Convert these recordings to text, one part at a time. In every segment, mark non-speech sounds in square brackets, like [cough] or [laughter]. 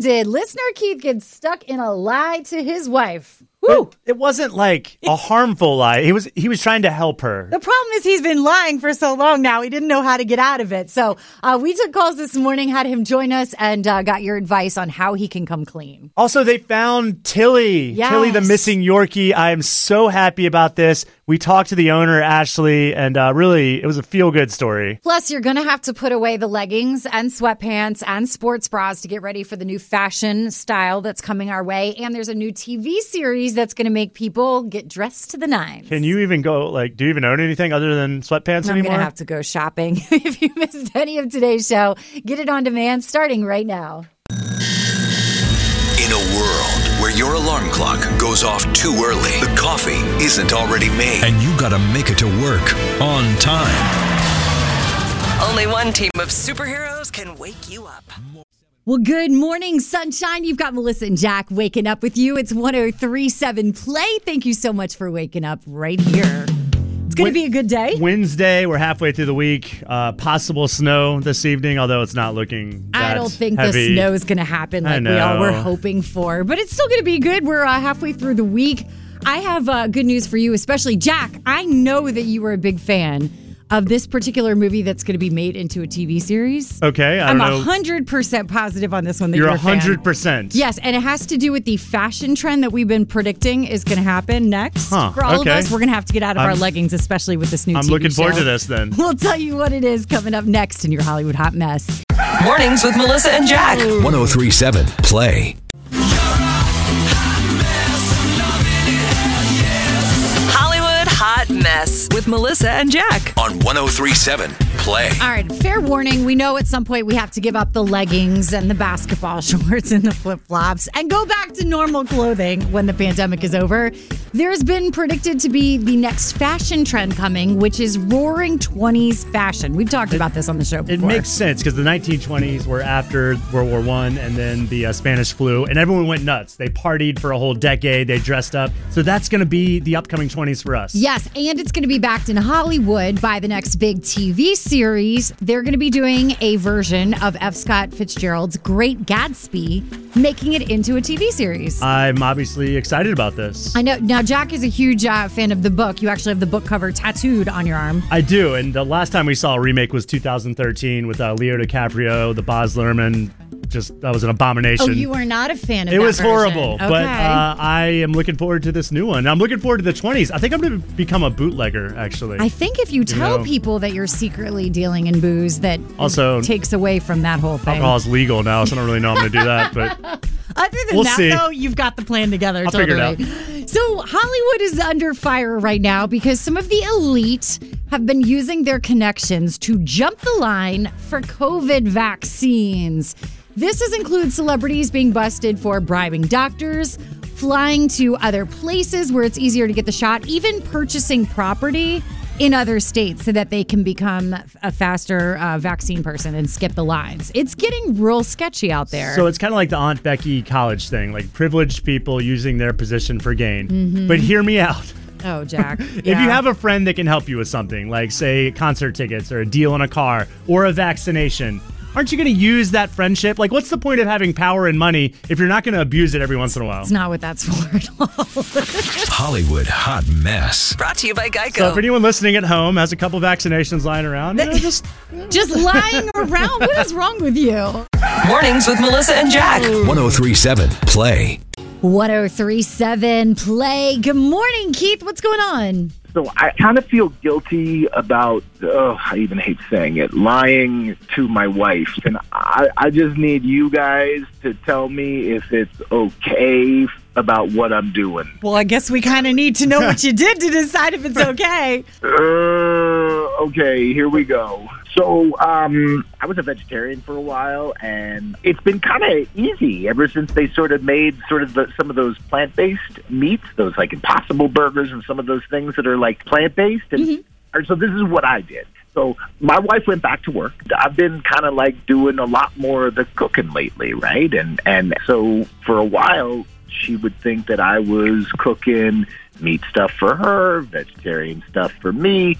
did listener Keith get stuck in a lie to his wife? Woo! It wasn't like a [laughs] harmful lie. He was he was trying to help her. The problem is he's been lying for so long now. He didn't know how to get out of it. So uh, we took calls this morning, had him join us, and uh, got your advice on how he can come clean. Also, they found Tilly. Yes. Tilly, the missing Yorkie. I am so happy about this. We talked to the owner, Ashley, and uh, really, it was a feel good story. Plus, you're going to have to put away the leggings and sweatpants and sports bras to get ready for the new fashion style that's coming our way. And there's a new TV series that's going to make people get dressed to the nines. Can you even go, like, do you even own anything other than sweatpants I'm anymore? going to have to go shopping. [laughs] if you missed any of today's show, get it on demand starting right now. In a world where your alarm clock goes off too early, the coffee isn't already made, and you gotta make it to work on time. Only one team of superheroes can wake you up. Well, good morning, sunshine. You've got Melissa and Jack waking up with you. It's 1037 Play. Thank you so much for waking up right here. It's going to be a good day. Wednesday, we're halfway through the week. Uh, possible snow this evening, although it's not looking. I don't think heavy. the snow is going to happen like we all were hoping for, but it's still going to be good. We're uh, halfway through the week. I have uh, good news for you, especially Jack. I know that you were a big fan of this particular movie that's going to be made into a TV series. Okay, I I'm don't know. hundred percent positive on this one that You're you're, a hundred percent. Yes, and it has to do with the fashion trend that we've been predicting is going to happen next. Huh, For all okay. of us, we're going to have to get out of our I'm- leggings, especially with this new I'm TV looking forward to this then. We'll tell you what it is coming up next in your Hollywood Hot Mess. Mornings with Melissa and Jack. 1037 Play. Mess with Melissa and Jack. On 1037 Play. All right, fair warning. We know at some point we have to give up the leggings and the basketball [laughs] shorts and the flip flops and go back to normal clothing when the pandemic is over. There's been predicted to be the next fashion trend coming, which is roaring 20s fashion. We've talked about this on the show It makes sense because the 1920s were after World War One, and then the uh, Spanish flu, and everyone went nuts. They partied for a whole decade. They dressed up. So that's going to be the upcoming 20s for us. Yes, and it's going to be backed in Hollywood by the next big TV series. They're going to be doing a version of F. Scott Fitzgerald's Great Gatsby, making it into a TV series. I'm obviously excited about this. I know. Now, Jack is a huge uh, fan of the book. You actually have the book cover tattooed on your arm. I do, and the last time we saw a remake was 2013 with uh, Leo DiCaprio, the Baz Luhrmann. Just that was an abomination. Oh, you are not a fan of It was version. horrible, but Okay. uh, I am looking forward to this new one. I'm looking forward to the 20s. I think I'm going to become a bootlegger, actually. I think if you tell know- people that you're secretly dealing in booze, that Also- takes away from that whole thing. Alcohol is legal now, so I don't really know I'm going to do that. But [laughs] Other than We'll that, see. though, you've got the plan together. I'll totally. figure it out. So Hollywood is under fire right now because some of the elite have been using their connections to jump the line for COVID vaccines. This has included celebrities being busted for bribing doctors, flying to other places where it's easier to get the shot, even purchasing property in other states so that they can become a faster uh, vaccine person and skip the lines. It's getting real sketchy out there. So it's kind of like the Aunt Becky college thing, like privileged people using their position for gain. But hear me out. oh, Jack. [laughs] If you have a friend that can help you with something, like say concert tickets or a deal on a car or a vaccination, aren't you going to use that friendship? Like, what's the point of having power and money if you're not going to abuse it every once in a while? It's not what that's [laughs] for at all. Hollywood Hot Mess. Brought to you by Geico. So if anyone listening at home has a couple vaccinations lying around, you know, [laughs] just Just lying around. What is wrong with you? Mornings with Melissa and Jack. 1037 Play. 1037 play. Good morning, Keith. What's going on? So I kind of feel guilty about, oh, I even hate saying it, lying to my wife. And I, I just need you guys to tell me if it's okay about what I'm doing. Well, I guess we kind of need to know what [laughs] you did to decide if it's okay. Uh, okay, here we go. So, um, I was a vegetarian for a while, and it's been kind of easy ever since they sort of made sort of the, some of those plant-based meats, those like Impossible burgers, and some of those things that are like plant-based. And or so this is what I did. So my wife went back to work. I've been kind of like doing a lot more of the cooking lately, right? And and so for a while, she would think that I was cooking meat stuff for her, vegetarian stuff for me.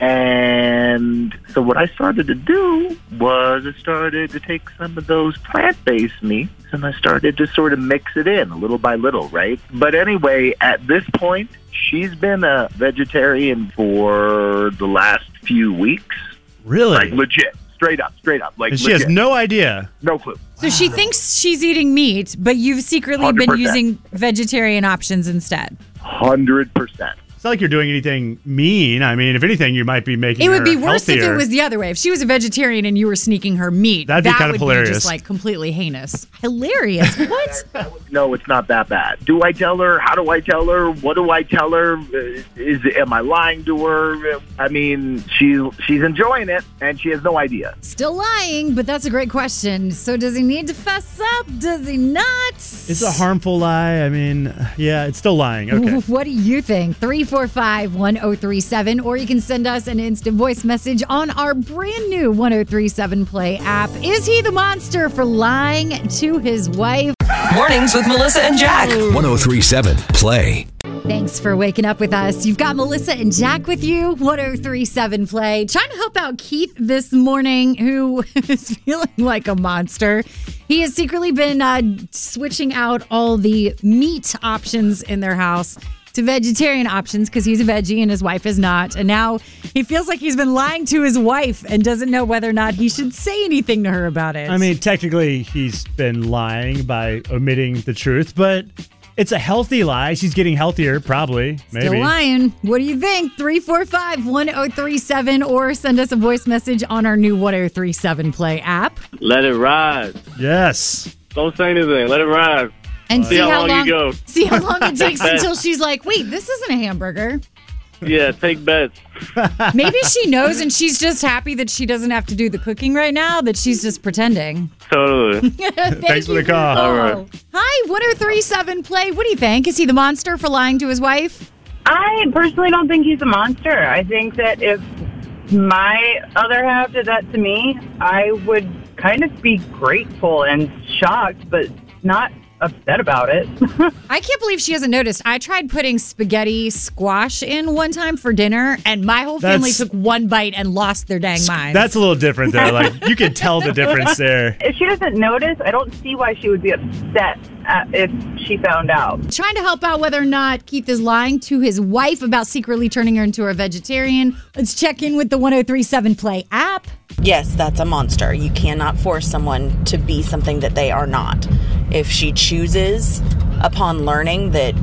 And so what I started to do was I started to take some of those plant-based meats and I started to sort of mix it in little by little, right? But anyway, at this point, she's been a vegetarian for the last few weeks. Really? Like legit. Straight up, straight up. Like and she has no idea. no clue. So she thinks she's eating meat, but you've secretly been 100%. using vegetarian options instead. Hundred percent. It's not like you're doing anything mean. I mean, if anything, you might be making It would her be worse if it was the other way. If she was a vegetarian and you were sneaking her meat, That'd be that kind of hilarious. just like completely heinous. Hilarious. [laughs] What? No, it's not that bad. Do I tell her? How do I tell her? What do I tell her? Uh, Is am I lying to her? I mean, she's she's enjoying it and she has no idea. Still lying, but that's a great question. So does he need to fess up? Does he not? It's a harmful lie. I mean, yeah, it's still lying. Okay. [laughs] What do you think? 345 1037, or you can send us an instant voice message on our brand new 1037 Play app. Is he the monster for lying to his wife? Mornings with Melissa and Jack. 1037 Play. Thanks for waking up with us. You've got Melissa and Jack with you, 1037 Play, trying to help out Keith this morning, who [laughs] is feeling like a monster. He has secretly been uh, switching out all the meat options in their house to vegetarian options because he's a veggie and his wife is not. And now he feels like he's been lying to his wife and doesn't know whether or not he should say anything to her about it. I mean, technically, he's been lying by omitting the truth, but it's a healthy lie. She's getting healthier, probably. Maybe. Still lying. What do you think? 345 1037 or send us a voice message on our new 1037 Play app. Let it ride. Yes. Don't say anything. Let it ride. And uh, see, how how long long you go. [laughs] See how long it [laughs] takes until she's like, wait, this isn't a hamburger. Yeah, take bets. [laughs] Maybe she knows and she's just happy that she doesn't have to do the cooking right now, that she's just pretending. Totally. Thank Thanks for the call. All right. Hi, 1037 Play. What do you think? Is he the monster for lying to his wife? I personally don't think he's a monster. I think that if my other half did that to me, I would kind of be grateful and shocked, but not upset about it. [laughs] I can't believe she hasn't noticed. I tried putting spaghetti squash in one time for dinner, and my whole family That's- took one bite and lost their dang minds. That's a little different, though. Like, you can tell the difference [laughs] there. if she doesn't notice, I don't see why she would be upset if she found out. trying to help out whether or not Keith is lying to his wife about secretly turning her into a vegetarian. Let's check in with the 1037 Play app. Yes, that's a monster. You cannot force someone to be something that they are not. If she chooses, upon learning that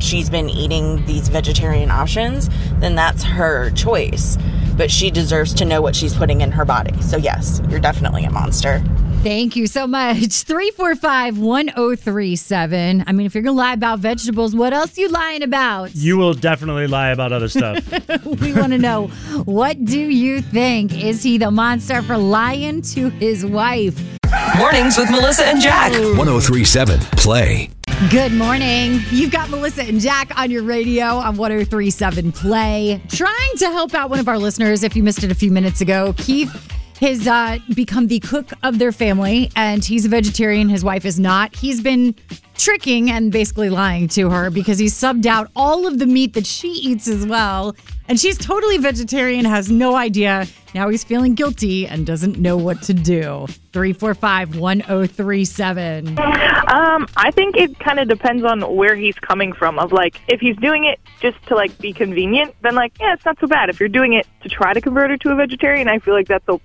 she's been eating these vegetarian options, then that's her choice. But she deserves to know what she's putting in her body. So, yes, you're definitely a monster. Thank you so much. [laughs] 345 1037. I mean, if you're going to lie about vegetables, what else are you lying about? You will definitely lie about other stuff. [laughs] we want to know what do you think? Is he the monster for lying to his wife? Mornings with Melissa and Jack. 1037 Play. Good morning. You've got Melissa and Jack on your radio on 1037 Play. Trying to help out one of our listeners if you missed it a few minutes ago. Keith has uh, become the cook of their family, and he's a vegetarian. His wife is not. He's been tricking and basically lying to her because he subbed out all of the meat that she eats as well. And she's totally vegetarian, has no idea. Now he's feeling guilty and doesn't know what to do. 345 1037. Um, I think it kind of depends on where he's coming from. Of like, if he's doing it just to like be convenient, then like, yeah, it's not so bad. If you're doing it to try to convert her to a vegetarian, I feel like that's a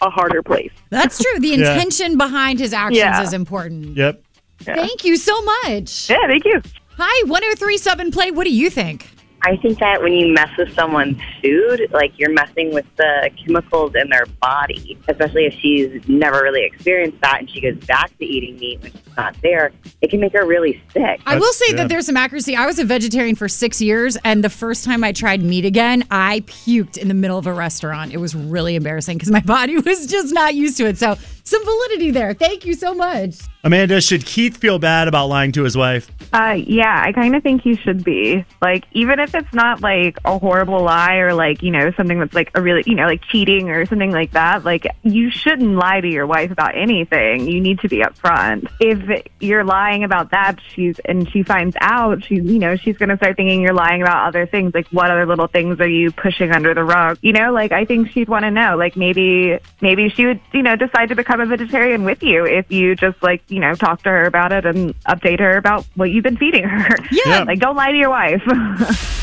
a harder place. That's true. The [laughs] Yeah. intention behind his actions Yeah. is important. yep. Thank you so much. Yeah, thank you. Hi, 1037 Play. What do you think? I think that when you mess with someone's food, like you're messing with the chemicals in their body, especially if she's never really experienced that and she goes back to eating meat when not there, it can make her really sick. I will say yeah. that there's some accuracy. I was a vegetarian for six years, and the first time I tried meat again, I puked in the middle of a restaurant. It was really embarrassing because my [laughs] body was just not used to it. So, some validity there. Thank you so much. Amanda, should Keith feel bad about lying to his wife? Uh, yeah, I kind of think he should be. Like, even if it's not like a horrible lie or like, you know, something that's like a really, you know, like cheating or something like that, like, you shouldn't lie to your wife about anything. You need to be upfront. If if you're lying about that, she's and she finds out, she's you know she's going to start thinking you're lying about other things. Like what other little things are you pushing under the rug? You know, like I think she'd want to know. Like maybe maybe she would you know decide to become a vegetarian with you if you just like you know talk to her about it and update her about what you've been feeding her. Yeah. [laughs] like don't lie to your wife.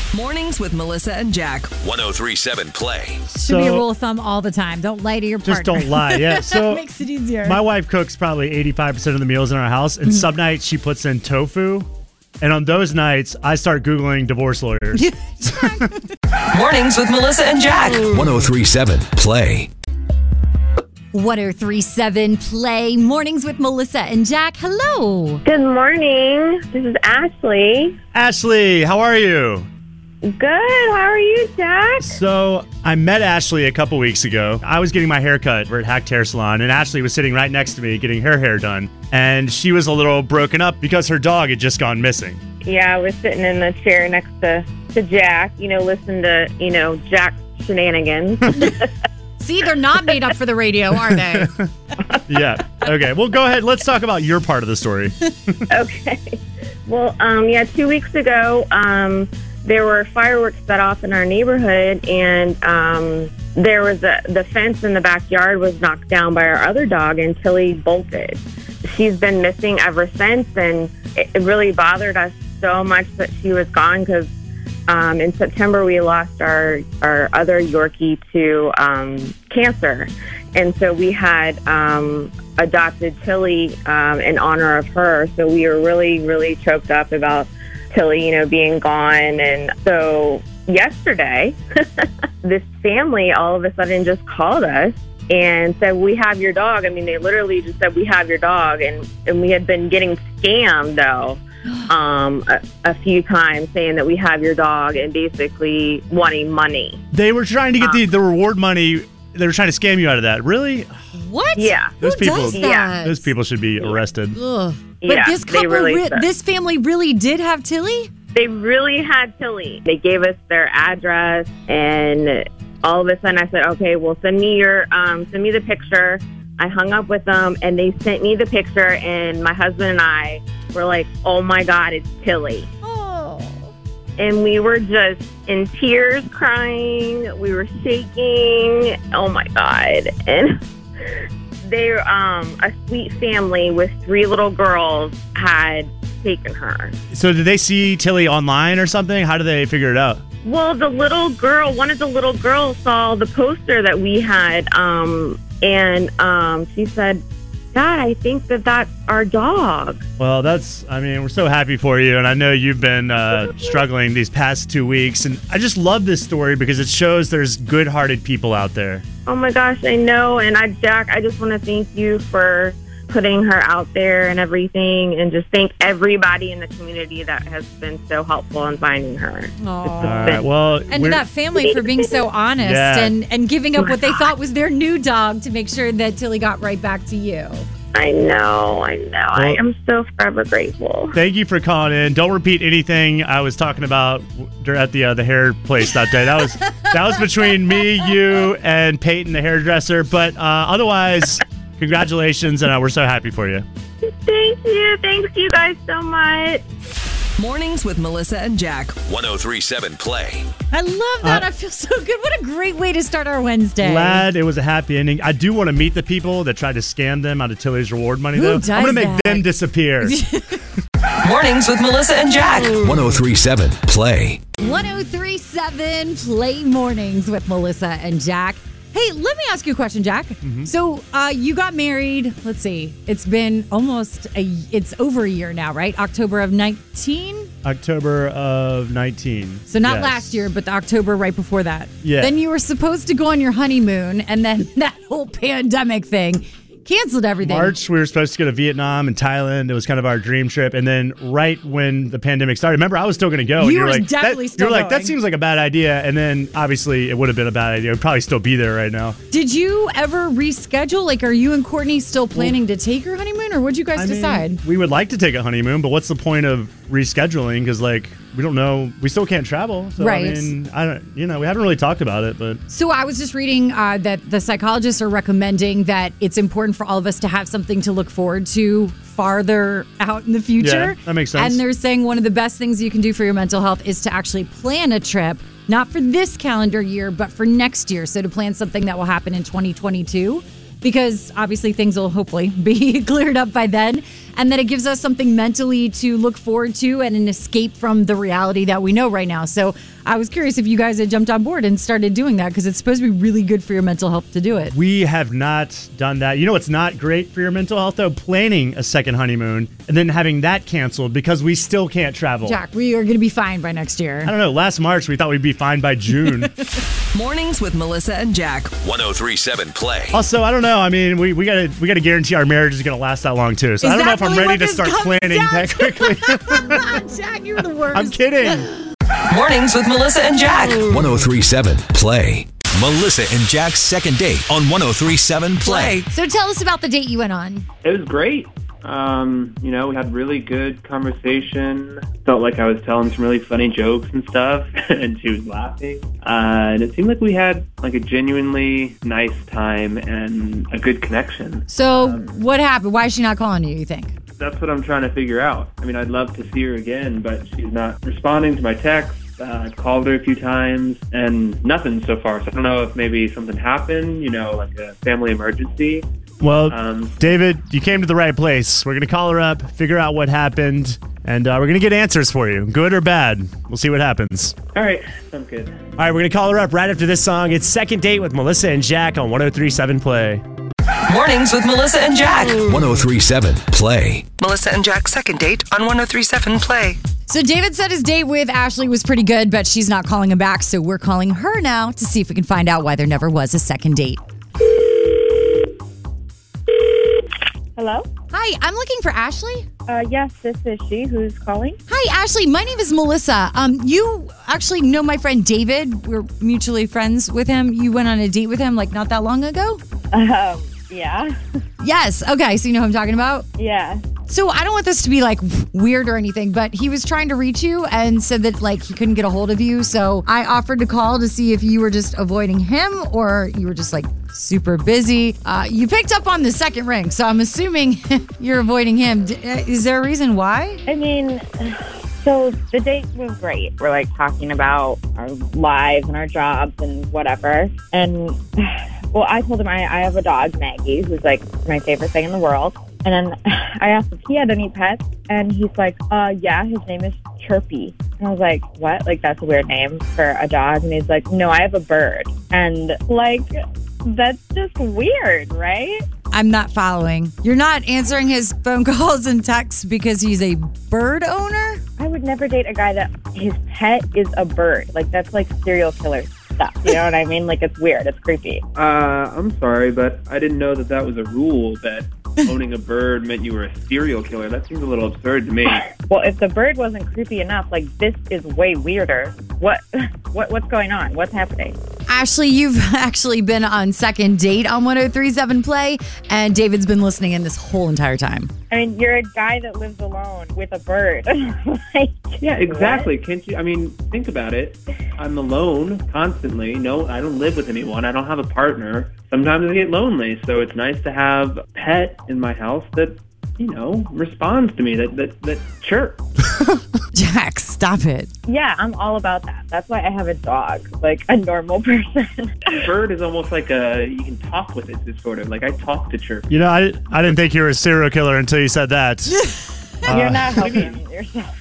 [laughs] Mornings with Melissa and Jack. 1037 Play. Should be a rule of thumb all the time. Don't lie to your partner. Just don't lie. Yeah. [laughs] So makes it easier. My wife cooks probably 85% of the meals in our house, and some nights she puts in tofu. And on those nights, I start Googling divorce lawyers. [laughs] Mornings with Melissa and Jack. 1037 Play. 1037 Play Mornings with Melissa and Jack. Hello. Good morning. This is Ashley. Ashley, how are you? Good. How are you, Jack? So I met Ashley a couple weeks ago. I was getting my hair cut. We're at Hacked Hair Salon, and Ashley was sitting right next to me getting her hair done. And she was a little broken up because her dog had just gone missing. Yeah, I was sitting in the chair next to, to Jack, you know, listen to, you know, Jack's shenanigans. [laughs] See, they're not made up for the radio, are they? [laughs] Yeah. Okay. Well, go ahead. Let's talk about your part of the story. [laughs] okay. Well, um, yeah, two weeks ago, um, there were fireworks set off in our neighborhood, and um, there was a the fence in the backyard was knocked down by our other dog, and Tilly bolted. She's been missing ever since, and it it really bothered us so much that she was gone because um, in September we lost our our other Yorkie to um, cancer, and so we had um, adopted Tilly um, in honor of her. So we were really really choked up about Tilly, you know, being gone, and so yesterday [laughs] this family all of a sudden just called us and said we have your dog i mean they literally just said we have your dog and and we had been getting scammed though [gasps] um a, a few times saying that we have your dog and basically wanting money They were trying to get the, the reward money. They were trying to scam you out of that. Really? What? Yeah. Those Who people. does that? Those people should be arrested. Ugh. But Yeah, this couple, really re- this family really did have Tilly? they really had Tilly. They gave us their address, and all of a sudden, I said, "Okay, well, send me your um, send me the picture." I hung up with them, and they sent me the picture, and my husband and I were like, "Oh my God, it's Tilly!" Oh. And we were just in tears, crying. We were shaking. Oh my God! And [laughs] they're um, a sweet family with three little girls had taken her. So did they see Tilly online or something? How did they figure it out? Well, the little girl, one of the little girls saw the poster that we had, um, and um, she said, "Dad, I think that that's our dog." Well, that's, I mean, we're so happy for you. And I know you've been uh, struggling these past two weeks. And I just love this story because it shows there's good hearted people out there. Oh my gosh, I know. And I, Jack, I just want to thank you for putting her out there and everything, and just thank everybody in the community that has been so helpful in finding her. All right. Well, And to that family for being so honest Yeah. and, and giving up what they [laughs] thought was their new dog to make sure that Tilly got right back to you. I know, I know. I am so forever grateful. Thank you for calling in. Don't repeat anything I was talking about at the uh, the hair place that day. That was [laughs] that was between me, you, and Peyton, the hairdresser. But uh, otherwise, congratulations, and uh, we're so happy for you. Thank you. Thanks you guys so much. Mornings with Melissa and Jack. 1037 Play. I love that. Uh, I feel so good. What a great way to start our Wednesday. Glad it was a happy ending. I do want to meet the people that tried to scam them out of Tilly's reward money, Who though. does I'm gonna make that? them disappear. [laughs] Mornings with Melissa and Jack. 1037 Play. 1037 Play Mornings with Melissa and Jack. Hey, let me ask you a question, Jack. Mm-hmm. So, uh, you got married. Let's see. It's been almost a. It's over a year now, right? October of 19. October of 19. So not Yes. last year, but the October right before that. Yeah. Then you were supposed to go on your honeymoon, and then [laughs] that whole pandemic thing canceled everything. March, we were supposed to go to Vietnam and Thailand. It was kind of our dream trip. And then right when the pandemic started, remember, I was still going to go. and You you're were like, definitely that, still You're like, that seems like a bad idea. And then obviously it would have been a bad idea. We'd probably still be there right now. Did you ever reschedule? Like, are you and Courtney still planning to take your honeymoon, or what'd you guys I mean, decide? we would like to take a honeymoon, but what's the point of rescheduling? Because, like, we don't know. We still can't travel. So, Right. I mean, I don't, you know, we haven't really talked about it, but So I was just reading uh, that the psychologists are recommending that it's important for all of us to have something to look forward to farther out in the future. Yeah, that makes sense. And they're saying one of the best things you can do for your mental health is to actually plan a trip, not for this calendar year, but for next year. So to plan something that will happen in 2022. Because obviously things will hopefully [laughs] be cleared up by then. And then it gives us something mentally to look forward to and an escape from the reality that we know right now. So I was curious if you guys had jumped on board and started doing that because it's supposed to be really good for your mental health to do it. We have not done that. You know what's not great for your mental health though? Planning a second honeymoon and then having that canceled because we still can't travel. Jack, we are going to be fine by next year. I don't know. Last March we thought we'd be fine by June. [laughs] Mornings with Melissa and Jack. 1037 Play. also, I don't know. I mean, we, we gotta we gotta guarantee our marriage is gonna last that long too. So Is I don't know that if I'm ready to start planning down that quickly. [laughs] Jack, you're the [laughs] worst. I'm kidding. Mornings with Melissa and Jack. 1037 Play. Melissa and Jack's second date on 1037 Play. So tell us about the date you went on. It was great. Um, you know, we had really good conversation. Felt like I was telling some really funny jokes and stuff, [laughs] and she was laughing. Uh, and it seemed like we had like a genuinely nice time and a good connection. So what happened? Why is she not calling you, you think? That's what I'm trying to figure out. I mean, I'd love to see her again, but she's not responding to my texts. Uh, I've called her a few times and nothing so far. So I don't know if maybe something happened, you know, like a family emergency. Well, Um, David, you came to the right place. We're gonna call her up, figure out what happened, and uh, we're gonna get answers for you, good or bad. We'll see what happens. All right, sounds good. All right, we're going to call her up right after this song. It's Second Date with Melissa and Jack on 1037 Play. Mornings with Melissa and Jack. 1037 Play. Melissa and Jack's second date on 1037 Play. So David said his date with Ashley was pretty good, but she's not calling him back. So we're calling her now to see if we can find out why there never was a second date. Hello? Hi, I'm looking for Ashley. Uh, yes, this is she who's calling. Hi, Ashley. My name is Melissa. Um, you actually know my friend David. We're mutually friends with him. You went on a date with him like not that long ago. Um, yeah. Yes. Okay. So you know who I'm talking about. Yeah. So I don't want this to be like weird or anything, but he was trying to reach you and said that like he couldn't get a hold of you. So I offered to call to see if you were just avoiding him or you were just like super busy. Uh, you picked up on the second ring, so I'm assuming [laughs] you're avoiding him. D- uh, Is there a reason why? I mean, so the date was great. We're like talking about our lives and our jobs and whatever. And well, I told him I, I have a dog, Maggie, who's like my favorite thing in the world. And then [laughs] I asked if he had any pets, and he's like, uh, yeah, his name is Chirpy. And I was like, what? Like, that's a weird name for a dog. And he's like, no, I have a bird. And like, that's just weird, right? I'm not following. You're not answering his phone [laughs] calls and texts because he's a bird owner? I would never date a guy that his pet is a bird. Like that's like serial killer stuff. You know what I mean? Like it's weird. It's creepy. Uh, I'm sorry, but I didn't know that that was a rule that [laughs] owning a bird meant you were a serial killer. That seems a little absurd to me. Well, if the bird wasn't creepy enough, like this is way weirder. What [laughs] what what's going on? What's happening? Ashley, you've [laughs] actually been on second date on 1037 Play, and David's been listening in this whole entire time. I mean, you're a guy that lives alone with a bird. [laughs] like, Yeah, exactly. Can't you? I mean, think about it. I'm alone constantly. No, I don't live with anyone. I don't have a partner. Sometimes I get lonely, so it's nice to have a pet in my house that, you know, responds to me. That that that chirp. [laughs] Jack, stop it. Yeah, I'm all about that. That's why I have a dog, like a normal [laughs] person. Bird is almost like a you can talk with it. It's sort of like I talk to chirp. You know, I, I didn't think you were a serial killer until you said that. [laughs] [laughs] You're Uh, not helping [laughs] yourself.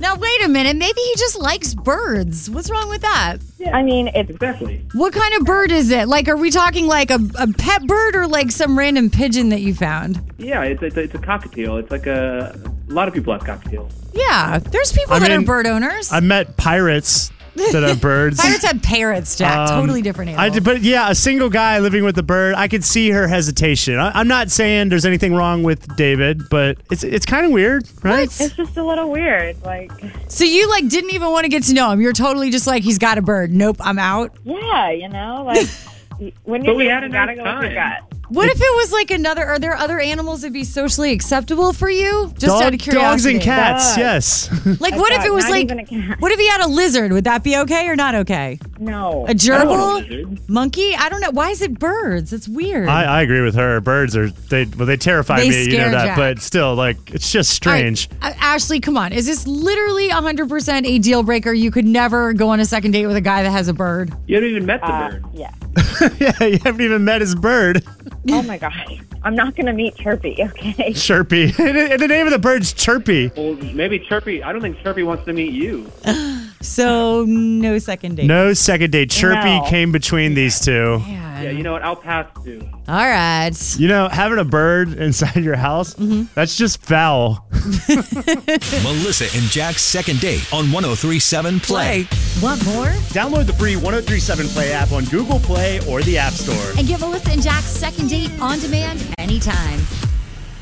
Now, wait a minute. Maybe he just likes birds. What's wrong with that? Yeah, I mean, it's exactly. What kind of bird is it? Like, are we talking like a, a pet bird or like some random pigeon that you found? Yeah, it's it's, it's a cockatiel. It's like a a lot of people have cockatiels. Yeah, there's people I that mean, are bird owners. I met pirates that have birds. Pirates have parrots, Jack. Um, totally different I animal. did, but yeah, a single guy living with a bird, I could see her hesitation. I, I'm not saying there's anything wrong with David, but it's it's kind of weird, right? It's just a little weird. Like, so you like didn't even want to get to know him. You're totally just like he's got a bird. Nope, I'm out. yeah, you know, like [laughs] when But you're we dating, had a you gotta nice go with your time. gut. What if it was like another? Are there other animals that'd be socially acceptable for you? Just Dog- out of curiosity. dogs and cats, yes. [laughs] Like, what if it was not like? even a cat. What if he had a lizard? Would that be okay or not okay? No. A gerbil, monkey? I don't know. Why is it birds? It's weird. I, I agree with her. Birds are they well they terrify They me, you know that, Jack. but still like it's just All right, strange. uh, Ashley, come on. Is this literally 100% a deal breaker? You could never go on a second date with a guy that has a bird. You haven't even met the Uh, bird. yeah. [laughs] yeah, you haven't even met his bird, Oh my gosh. I'm not going to meet Chirpy, okay? [laughs] Chirpy. [laughs] the name of the bird's Chirpy. Well, maybe Chirpy. I don't think Chirpy wants to meet you. [laughs] So, no second date. No second date. Chirpy No. came between these two. Yeah, you know what? I'll pass too. All right. You know, having a bird [laughs] inside your house, Mm-hmm. that's just foul. [laughs] Melissa and Jack's second date on 1037 Play. Want more? Download the free 1037 Play app on Google Play or the App Store. And get Melissa and Jack's second date on demand anytime.